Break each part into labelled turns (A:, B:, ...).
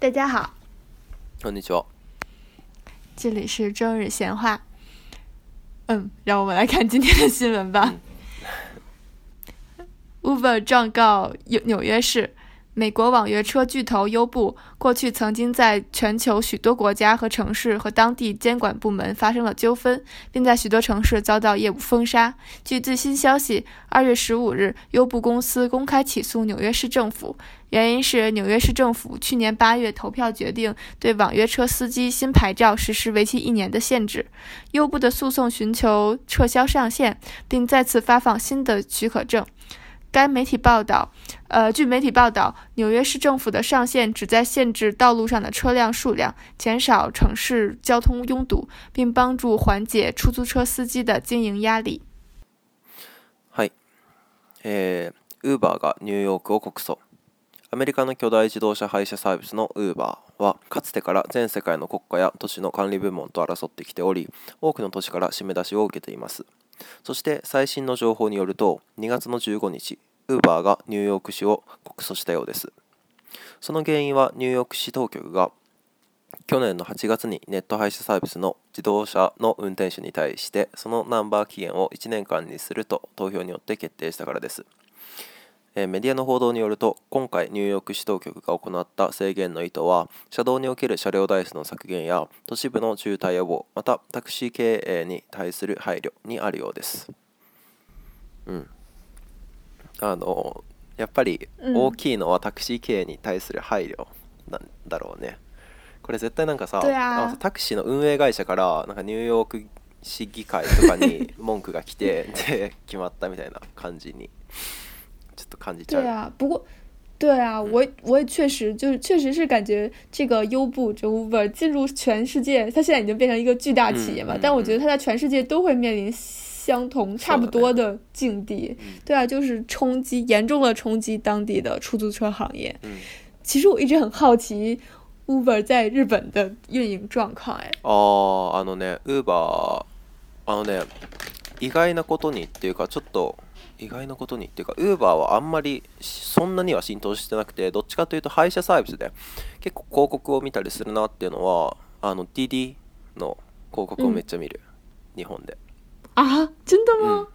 A: 大家好，
B: こんにちは。
A: 这里是周日闲话。嗯，让我们来看今天的新闻吧。Uber 状告纽纽约市。美国网约车巨头优步过去曾经在全球许多国家和城市和当地监管部门发生了纠纷，并在许多城市遭到业务封杀。据最新消息，二月十五日，优步公司公开起诉纽约市政府，原因是纽约市政府去年八月投票决定对网约车司机新牌照实施为期一年的限制。优步的诉讼寻求撤销上限，并再次发放新的许可证。该媒体报道，呃，据媒体报道，纽约市政府的上限旨在限制道路上的车辆数量，减少城市交通拥堵，并帮助缓解出租车司机的经营压力。
B: はい、え、Uber がニューヨークを告訴。アメリカの巨大自動車配車サービスの Uber は、かつてから全世界の国家や都市の管理部門と争ってきており、多くの都市から締め出しを受けています。そして最新の情報によると2月の15日ウーバーがニューヨーク市を告訴したようですその原因はニューヨーク市当局が去年の8月にネット配車サービスの自動車の運転手に対してそのナンバー期限を1年間にすると投票によって決定したからですえメディアの報道によると今回ニューヨーク市当局が行った制限の意図は車道における車両台数の削減や都市部の渋滞予防またタクシー経営に対する配慮にあるようです。うん、あのやっぱり大きいのはタクシー経営に対する配慮なんだろうね。これ絶対なんかさあタクシーの運営会社からなんかニューヨーク市議会とかに文句が来て で決まったみたいな感じに
A: 对啊，不过，对啊，我我也确实就是确实是感觉这个优步这 Uber 进入全世界，它现在已经变成一个巨大企业嘛。但我觉得它在全世界都会面临相同差不多的境地。对啊，就是冲击严重的冲击当地的出租车行业。嗯，其实我一直很好奇 Uber 在日本的运营状况。哎，
B: 哦，あのね，Uber，あのね。意外なことにっていうかちょっと意外なことにっていうか Uber はあんまりそんなには浸透してなくてどっちかというと配車サービスで結構広告を見たりするなっていうのはあの DD の広告をめっちゃ見る、うん、日本で
A: あ真的吗、うん、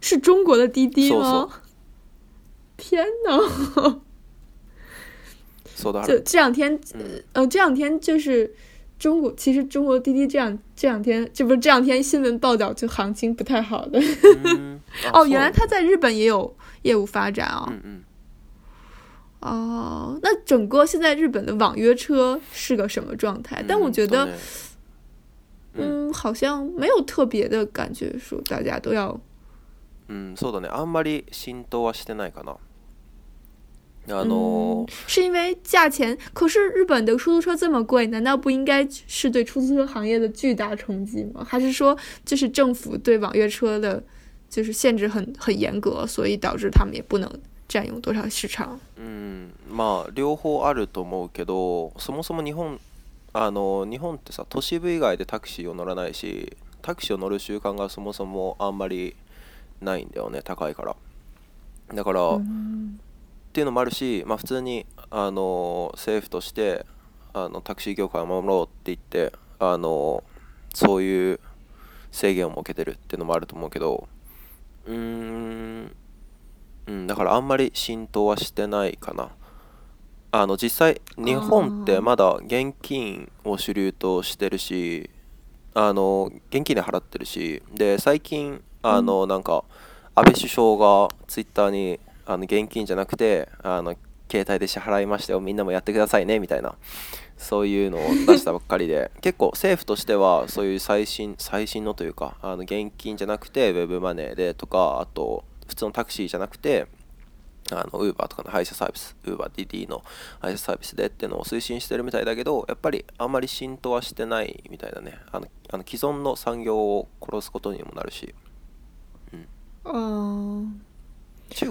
A: 是中国的 DD そうそう天哪
B: そうだ
A: 这这两天、うん、呃这两天就是中国其实中国滴滴这样这两天，这不是这两天新闻报道就行情不太好的。哦，原来他在日本也有业务发展啊。
B: 嗯嗯。
A: 哦，那整个现在日本的网约车是个什么状态？但我觉得，嗯，好像没有特别的感觉说大家都要。
B: 嗯，そうだね。あんまり浸透はしてないかな。
A: 嗯，是因为价钱。可是日本的出租车这么贵，难道不应该是对出租车行业的巨大冲击吗？还是说，就是政府对网约车的，就是限制很很严格，所以导致他们也不能占用多少市场？
B: 嗯，まあ両方あると思うけど、そもそも日本あの日本ってさ、都市部以外でタクシーを乗らないし、タクシーを乗る習慣がそもそもあんまりないんだよね、高いから。だから。っていうのもあるし、まあ、普通にあの政府としてあのタクシー業界を守ろうって言ってあのそういう制限を設けてるっていうのもあると思うけどうーん、うん、だからあんまり浸透はしてないかなあの実際日本ってまだ現金を主流としてるしあの現金で払ってるしで最近あのなんか安倍首相がツイッターにあの現金じゃなくてあの携帯で支払いましたよみんなもやってくださいねみたいなそういうのを出したばっかりで 結構政府としてはそういう最新最新のというかあの現金じゃなくてウェブマネーでとかあと普通のタクシーじゃなくてあのバーとかの配車サービスウーバー d d の配車サービスでっていうのを推進してるみたいだけどやっぱりあんまり浸透はしてないみたいだねあのあの既存の産業を殺すことにもなるし
A: うんあ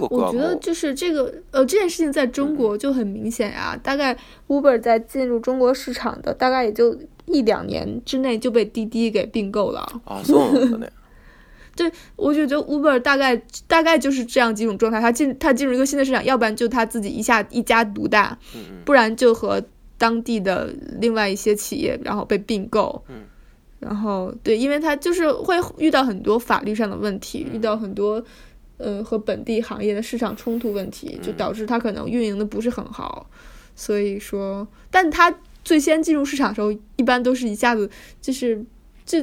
A: 我觉得就是这个，呃，这件事情在中国就很明显呀。大概 Uber 在进入中国市场的大概也就一两年之内就被滴滴给并购了
B: 啊，
A: 对，我觉得 Uber 大概大概就是这样几种状态：，它进它进入一个新的市场，要不然就它自己一下一家独大，不然就和当地的另外一些企业然后被并购，然后对，因为它就是会遇到很多法律上的问题，遇到很多。呃，和本地行业的市场冲突问题，就导致它可能运营的不是很好。所以说，但它最先进入市场的时候，一般都是一下子就是就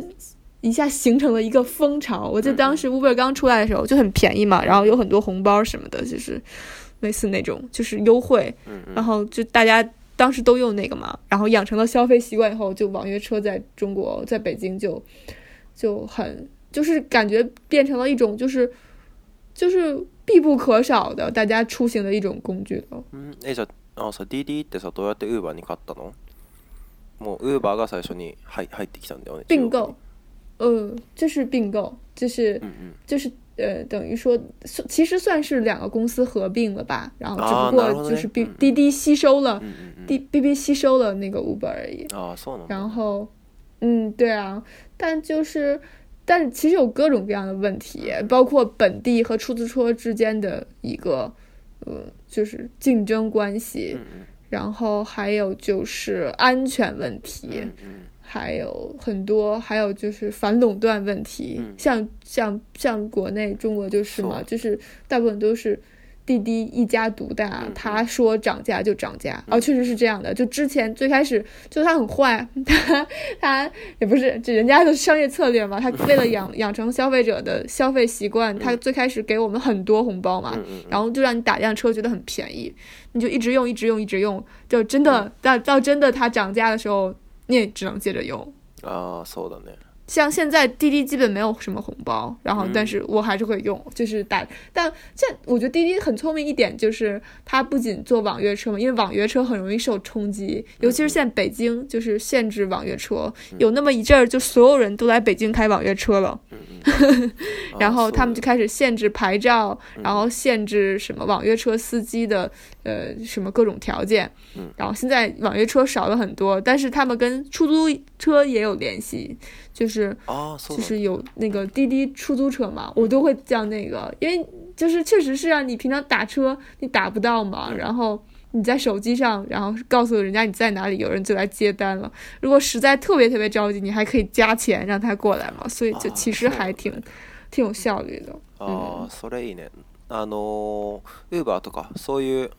A: 一下形成了一个风潮。我记得当时 Uber 刚出来的时候就很便宜嘛，然后有很多红包什么的，就是类似那种就是优惠。然后就大家当时都用那个嘛，然后养成了消费习惯以后，就网约车在中国，在北京就就很就是感觉变成了一种就是。就是必不可少的，大家出行的一种工具
B: 嗯，じゃあ、さってさどうやって Uber に買ったの？もう Uber が最初に、入ってきたんだよね。
A: 并购，呃，就是并购，就是，就是呃，等于说，其实算是两个公司合并了吧？然后，只不过就是滴滴吸收了，滴、嗯滴滴吸收了那个 Uber 而已。
B: 啊，
A: 然后，嗯，对啊，但就是。但其实有各种各样的问题，包括本地和出租车之间的一个，呃，就是竞争关系，然后还有就是安全问题，还有很多，还有就是反垄断问题，像像像国内中国就是嘛，就是大部分都是。滴滴一家独大，他说涨价就涨价哦，确实是这样的。就之前最开始，就他很坏，他他也不是这人家的商业策略嘛，他为了养 养成消费者的消费习惯，他最开始给我们很多红包嘛，然后就让你打一辆车觉得很便宜，你就一直用，一直用，一直用，就真的到到真的他涨价的时候，你也只能接着用
B: 啊，是的呢。
A: 像现在滴滴基本没有什么红包，然后但是我还是会用，就是打。但现我觉得滴滴很聪明一点，就是它不仅做网约车嘛，因为网约车很容易受冲击，尤其是现在北京就是限制网约车，有那么一阵儿就所有人都来北京开网约车了，然后他们就开始限制牌照，然后限制什么网约车司机的呃什么各种条件，然后现在网约车少了很多，但是他们跟出租车也有联系，就是。啊，就是有那个滴滴出租车嘛，我都会叫那个，因为就是确实是啊，你平常打车你打不到嘛，然后你在手机上，然后告诉人家你在哪里，有人就来接单了。如果实在特别特别着急，你还可以加钱让他过来嘛。所以就其实还挺挺有效率的。
B: 啊，それいいね。あの Uber とかそういう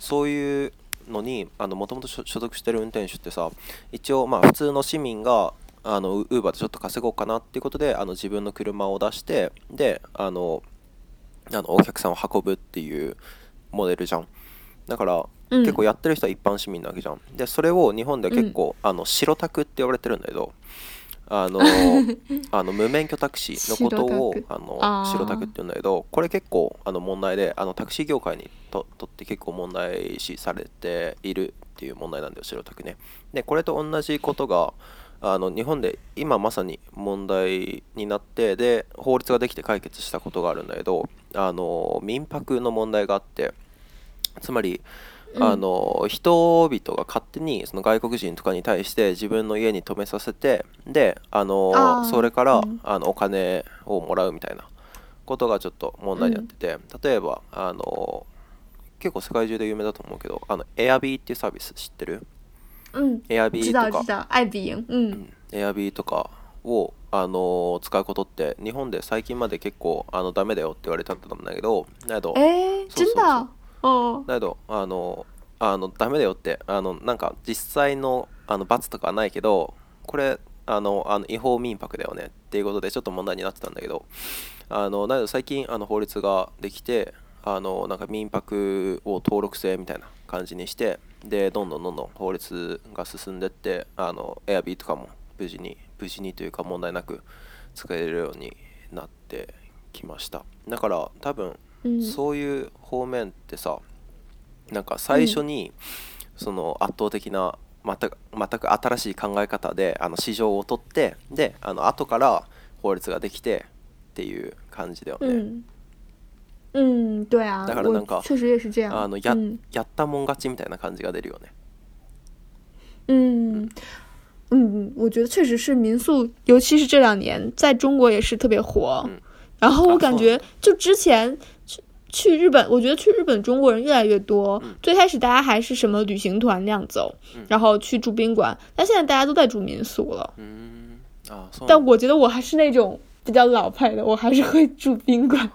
B: そういうのにあの元々所属してる運転手ってさ、一応まあ普通の市民があのウーバーでちょっと稼ごうかなっていうことであの自分の車を出してであのあのお客さんを運ぶっていうモデルじゃんだから、うん、結構やってる人は一般市民なわけじゃんでそれを日本では結構、うん、あの白タクって呼ばれてるんだけどあの あの無免許タクシーのことをあの白タクって言うんだけどこれ結構あの問題であのタクシー業界にととって結構問題視されているっていう問題なんだよ白タクねでこれと同じことがあの日本で今まさに問題になってで法律ができて解決したことがあるんだけどあの民泊の問題があってつまり、あの人々が勝手にその外国人とかに対して自分の家に泊めさせてであのそれから、うん、あのお金をもらうみたいなことがちょっと問題になってて、うん、例えばあの結構世界中で有名だと思うけどあの Airb っていうサービス知ってる
A: エアビーとか、
B: エアビーとかを、あの使うことって日本で最近まで結構あのダメだよって言われてたんだけどだけど
A: 真
B: どあのあのダメだよってあのなんか実際のあの罰とかはないけどこれあのあの違法民泊だよねっていうことでちょっと問題になってたんだけどあのだど最近あの法律ができてあのなんか民泊を登録制みたいな感じにしてでどんどんどんどん法律が進んでってあの Airb とかも無事に無事にというか問題なく使えるようになってきましただから多分、そういう方面ってさなんか最初に、その圧倒的な全く全く新しい考え方であの市場を取ってであの後から法律ができてっていう感じだよね、うん、
A: 嗯对啊确实也是这样
B: 嗯
A: 嗯嗯我觉得确实是民宿尤其是这两年在中国也是特别火然后我感觉就之前去日本我觉得去日本中国人越来越多最开始大家还是什么旅行团那样走然后去住宾馆但现在大家都在住民宿了
B: 嗯哦
A: 但我觉得我还是那种比较老派的，我还是会住宾馆。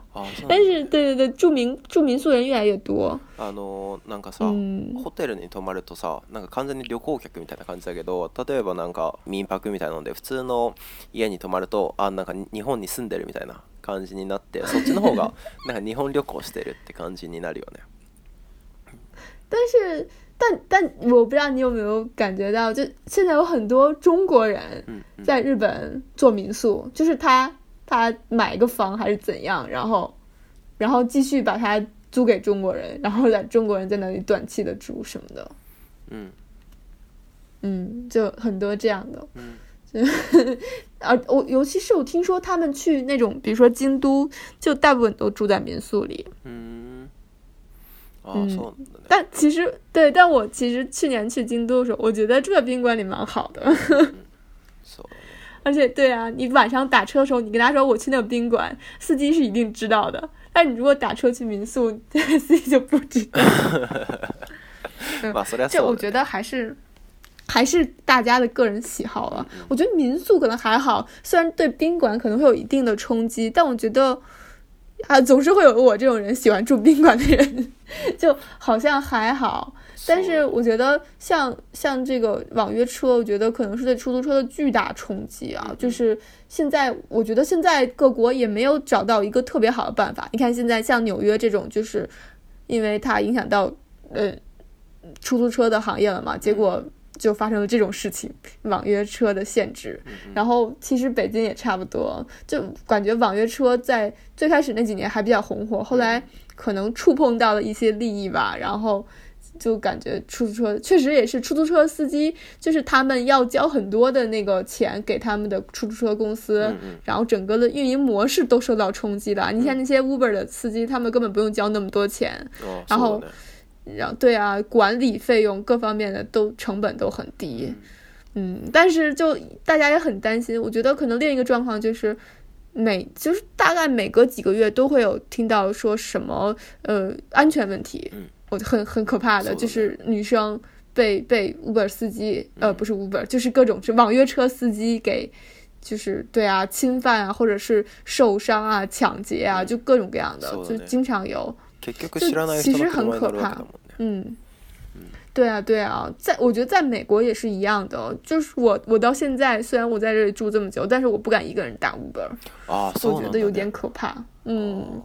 A: 但是，对对对，住民住民宿人越来越多。
B: あのなんかさ、ホテルに泊まるとさ、なんか完全に旅行客みたいな感じだけど、例えばなんか民泊みたいなので普通の家に泊まると、あなんか日本に住んでるみたいな感じになって、そっちの方がなんか日本旅行してるって感じになるよね。
A: 但是，但但我不知道你有没有感觉到，就现在有很多中国人在日本做民宿，就是他。他买个房还是怎样，然后，然后继续把它租给中国人，然后在中国人在那里短期的住什么的，
B: 嗯，
A: 嗯，就很多这样的，嗯，啊，我尤其是我听说他们去那种，比如说京都，就大部分都住在民宿里，
B: 嗯，
A: 嗯，但其实对，但我其实去年去京都的时候，我觉得住在宾馆里蛮好的。而且，对啊，你晚上打车的时候，你跟他说我去那宾馆，司机是一定知道的。但你如果打车去民宿，司机就不知道。这我觉得还是还是大家的个人喜好了。我觉得民宿可能还好，虽然对宾馆可能会有一定的冲击，但我觉得。啊，总是会有我这种人喜欢住宾馆的人，就好像还好，但是我觉得像像这个网约车，我觉得可能是对出租车的巨大冲击啊！就是现在，我觉得现在各国也没有找到一个特别好的办法。你看现在像纽约这种，就是因为它影响到呃出租车的行业了嘛，结果。就发生了这种事情，网约车的限制。然后其实北京也差不多，就感觉网约车在最开始那几年还比较红火，后来可能触碰到了一些利益吧，然后就感觉出租车确实也是出租车司机，就是他们要交很多的那个钱给他们的出租车公司，然后整个的运营模式都受到冲击了。你像那些 Uber 的司机，他们根本不用交那么多钱，然后。然后对啊，管理费用各方面的都成本都很低，嗯，但是就大家也很担心。我觉得可能另一个状况就是，每就是大概每隔几个月都会有听到说什么呃安全问题，我很很可怕的就是女生被被 Uber 司机呃不是 Uber 就是各种网约车司机给就是对啊侵犯啊或者是受伤啊抢劫啊就各种各样的就经常有。結局知らない人の很可怕。嗯，对啊，对啊，在我觉得在美国也是一样的，就是我我到现在虽然我在这里住这么久，但是我不敢一个人打 Uber，
B: 啊，
A: 我觉得有点可怕。嗯。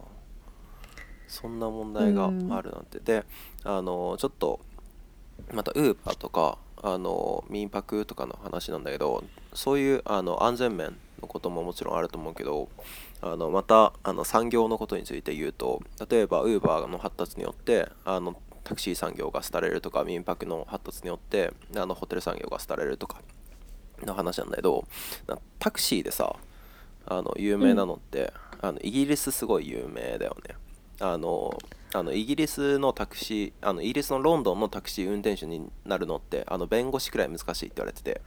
B: そんな問題があるなんて、であのちょっとまたウーバーとかあの民泊とかの話なんだけどそういうあの安全面のことももちろんあると思うけどあのまたあの産業のことについて言うと例えばウーバーの発達によってあのタクシー産業が廃れるとか民泊の発達によってあのホテル産業が廃れるとかの話なんだけどタクシーでさあの有名なのって、うん、あのイギリスすごい有名だよねあのあのイギリスのタクシーあのイギリスのロンドンのタクシー運転手になるのってあの弁護士くらい難しいって言われてて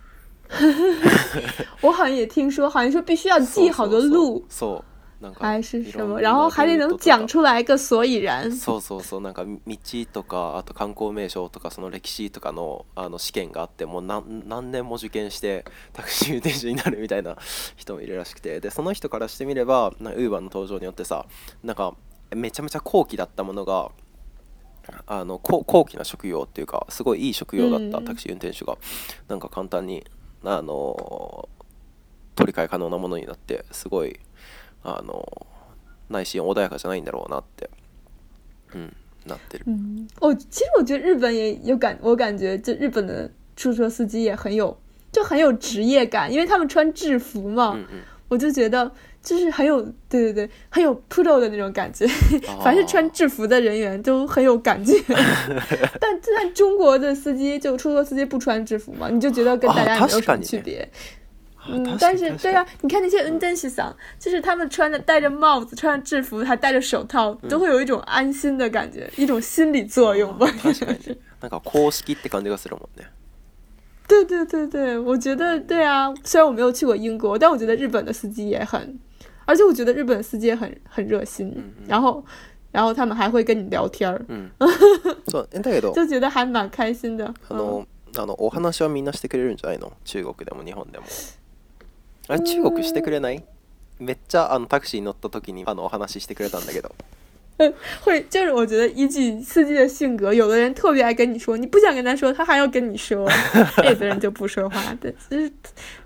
A: 我好像也听说，好像说必须要记好多路。そうなんか还是什么，然后还得能讲出来个所以然。
B: そうそうそう、なんか道とかあと観光名所とかその歴史とかのあの試験があってもう何何年も受験してタクシー運転手になるみたいな人もいるらしくて、でその人からしてみれば、ウーバーの登場によってさ、なんかめちゃめちゃ高貴だったものが。あの高貴な職業っていうかすごいいい職業だったタクシー運転手が、なんか簡単にあの取り替え可能なものになってすごいあの内心穏やかじゃないんだろうなって、うん、なってる。
A: 嗯，我、哦、其实我觉得日本也有感，我感觉就日本的出租车司机也很有，就很有职业感，因为他们穿制服嘛。嗯嗯。我就觉得就是很有，对对对，很有 p o o 的那种感觉。凡是穿制服的人员都很有感觉，但但中国的司机就出租车司机不穿制服嘛，你就觉得跟大家没有什么区别？嗯，但是对啊，你看那些 u n d e 就是他们穿着戴着帽子，穿着制服还戴着手套，都会有一种安心的感觉，一种心理作用吧。对对对对，我觉得对啊，虽然我没有去过英国，但我觉得日本的司机也很。而且我觉得日本司机很很热心，然后，然后他们还会跟你聊天儿，就觉得还蛮开心的。
B: あのお話をみんなしてくれるんじゃないの？中国でも日本でも。あれ中国してくれない？めっちゃあのタクシー乗ったとにあのお話してくれたんだけど。
A: 会，就是我觉得依据司机的性格，有的人特别爱跟你说，你不想跟他说，他还要跟你说；，有的人就不说话，对，就是。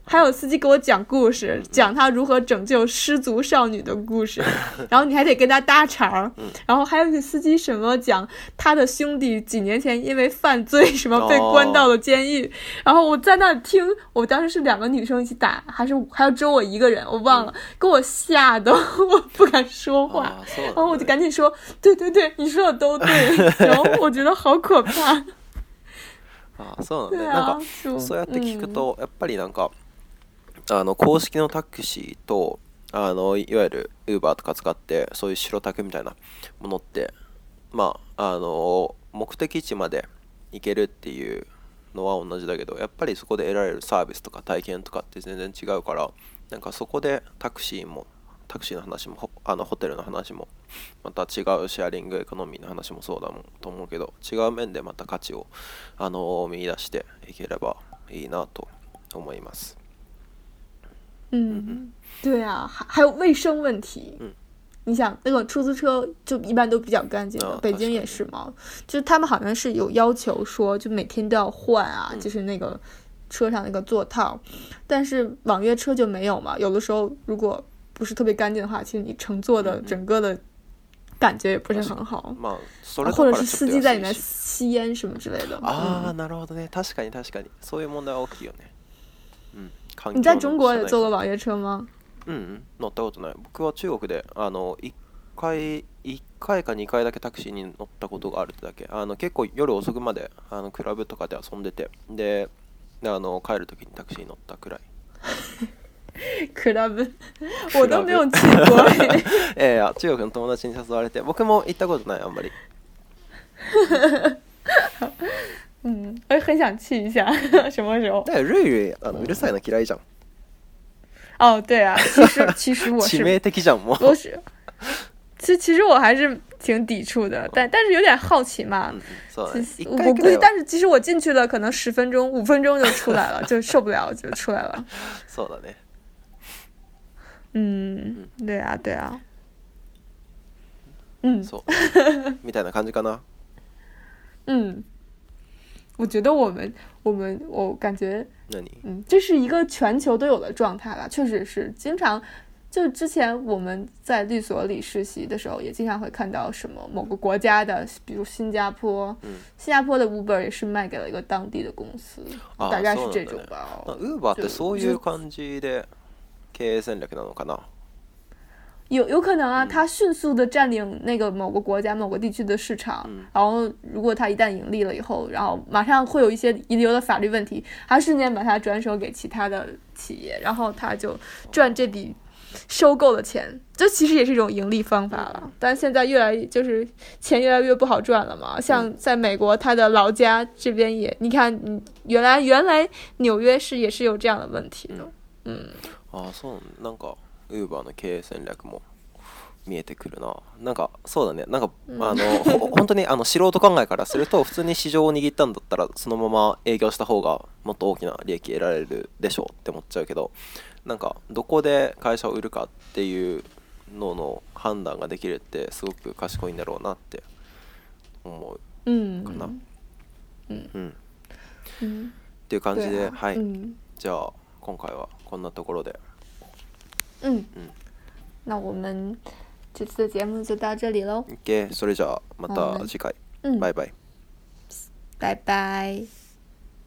A: 还有司机给我讲故事，讲他如何拯救失足少女的故事，然后你还得跟他搭茬儿，然后还有一个司机什么讲他的兄弟几年前因为犯罪什么被关到了监狱，然后我在那听，我当时是两个女生一起打，还是还有只有我一个人，我忘了，给我吓的，我不敢说话，然后我就赶紧说，对对对，你说的都对，然后我觉得好可怕。
B: 啊，そうなんでなんかそうやって聞くとやっぱりなんか。あの公式のタクシーとあのいわゆる Uber とか使ってそういう白タクみたいなものってまああの目的地まで行けるっていうのは同じだけどやっぱりそこで得られるサービスとか体験とかって全然違うからなんかそこでタクシーもタクシーの話もあのホテルの話もまた違うシェアリングエコノミーの話もそうだもんと思うけど違う面でまた価値をあの見出していければいいなと思います。
A: 嗯，对啊，还还有卫生问题。
B: 嗯，
A: 你想那个出租车就一般都比较干净，北京也是嘛。就是他们好像是有要求说，就每天都要换啊，就是那个车上那个座套。但是网约车就没有嘛。有的时候如果不是特别干净的话，其实你乘坐的整个的感觉也不是很好，或者是司机在里面吸烟什么之类的。
B: 啊，なるほどね。確かに確かに、そういう問題は大きいよね。環境
A: 你在中国也坐过网约车吗？
B: うん、乗ったことない僕は中国であの1回一回か2回だけタクシーに乗ったことがあるだけあの結構夜遅くまであのクラブとかで遊んでてであの帰るときにタクシーに乗ったくらい
A: クラブ我都没有去过
B: ええ中国の友達に誘われて僕も行ったことないあんまり
A: 嗯，我也很想去一下，什么时候？
B: 但瑞瑞，累累，那个累死我，我嫌累，这
A: 哦，对啊，其实其实我是。我是。其实其实我还是挺抵触的，但但是有点好奇嘛。我估计，但是其实我进去了，可能十分钟、五分钟就出来了，就受不了，就出来了。
B: 算了呢。
A: 嗯，对啊，对啊。嗯。
B: そう みたいな感じかな。
A: 嗯。我觉得我们我们我感觉
B: 那你
A: 嗯，这是一个全球都有的状态吧？确实是，经常就之前我们在律所里实习的时候，也经常会看到什么某个国家的，比如新加坡，
B: 嗯，
A: 新加坡的 Uber 也是卖给了一个当地的公司，大概是这种吧。
B: 所以 u b e r 的这种感觉的经营战略呢，可能。
A: 有有可能啊，他迅速的占领那个某个国家某个地区的市场，然后如果他一旦盈利了以后，然后马上会有一些遗留的法律问题，他瞬间把它转手给其他的企业，然后他就赚这笔收购的钱，这其实也是一种盈利方法了。但现在越来就是钱越来越不好赚了嘛，像在美国他的老家这边也，你看，嗯，原来原来纽约是也是有这样的问题的，嗯，
B: 哦，送能搞。ウーバーの経営戦略も見えてくるななんかそうだねなんか、うん、あの本当にあの素人考えからすると普通に市場を握ったんだったらそのまま営業した方がもっと大きな利益得られるでしょうって思っちゃうけどなんかどこで会社を売るかっていうのの判断ができるってすごく賢いんだろうなって思うかな。うん、
A: うんうん、
B: っていう感じで、はい、じゃあ今回はこんなところで。
A: 嗯，
B: 嗯，
A: 那我们这次的节目就到这里喽。嗯，
B: 拜拜。
A: 拜拜。Bye bye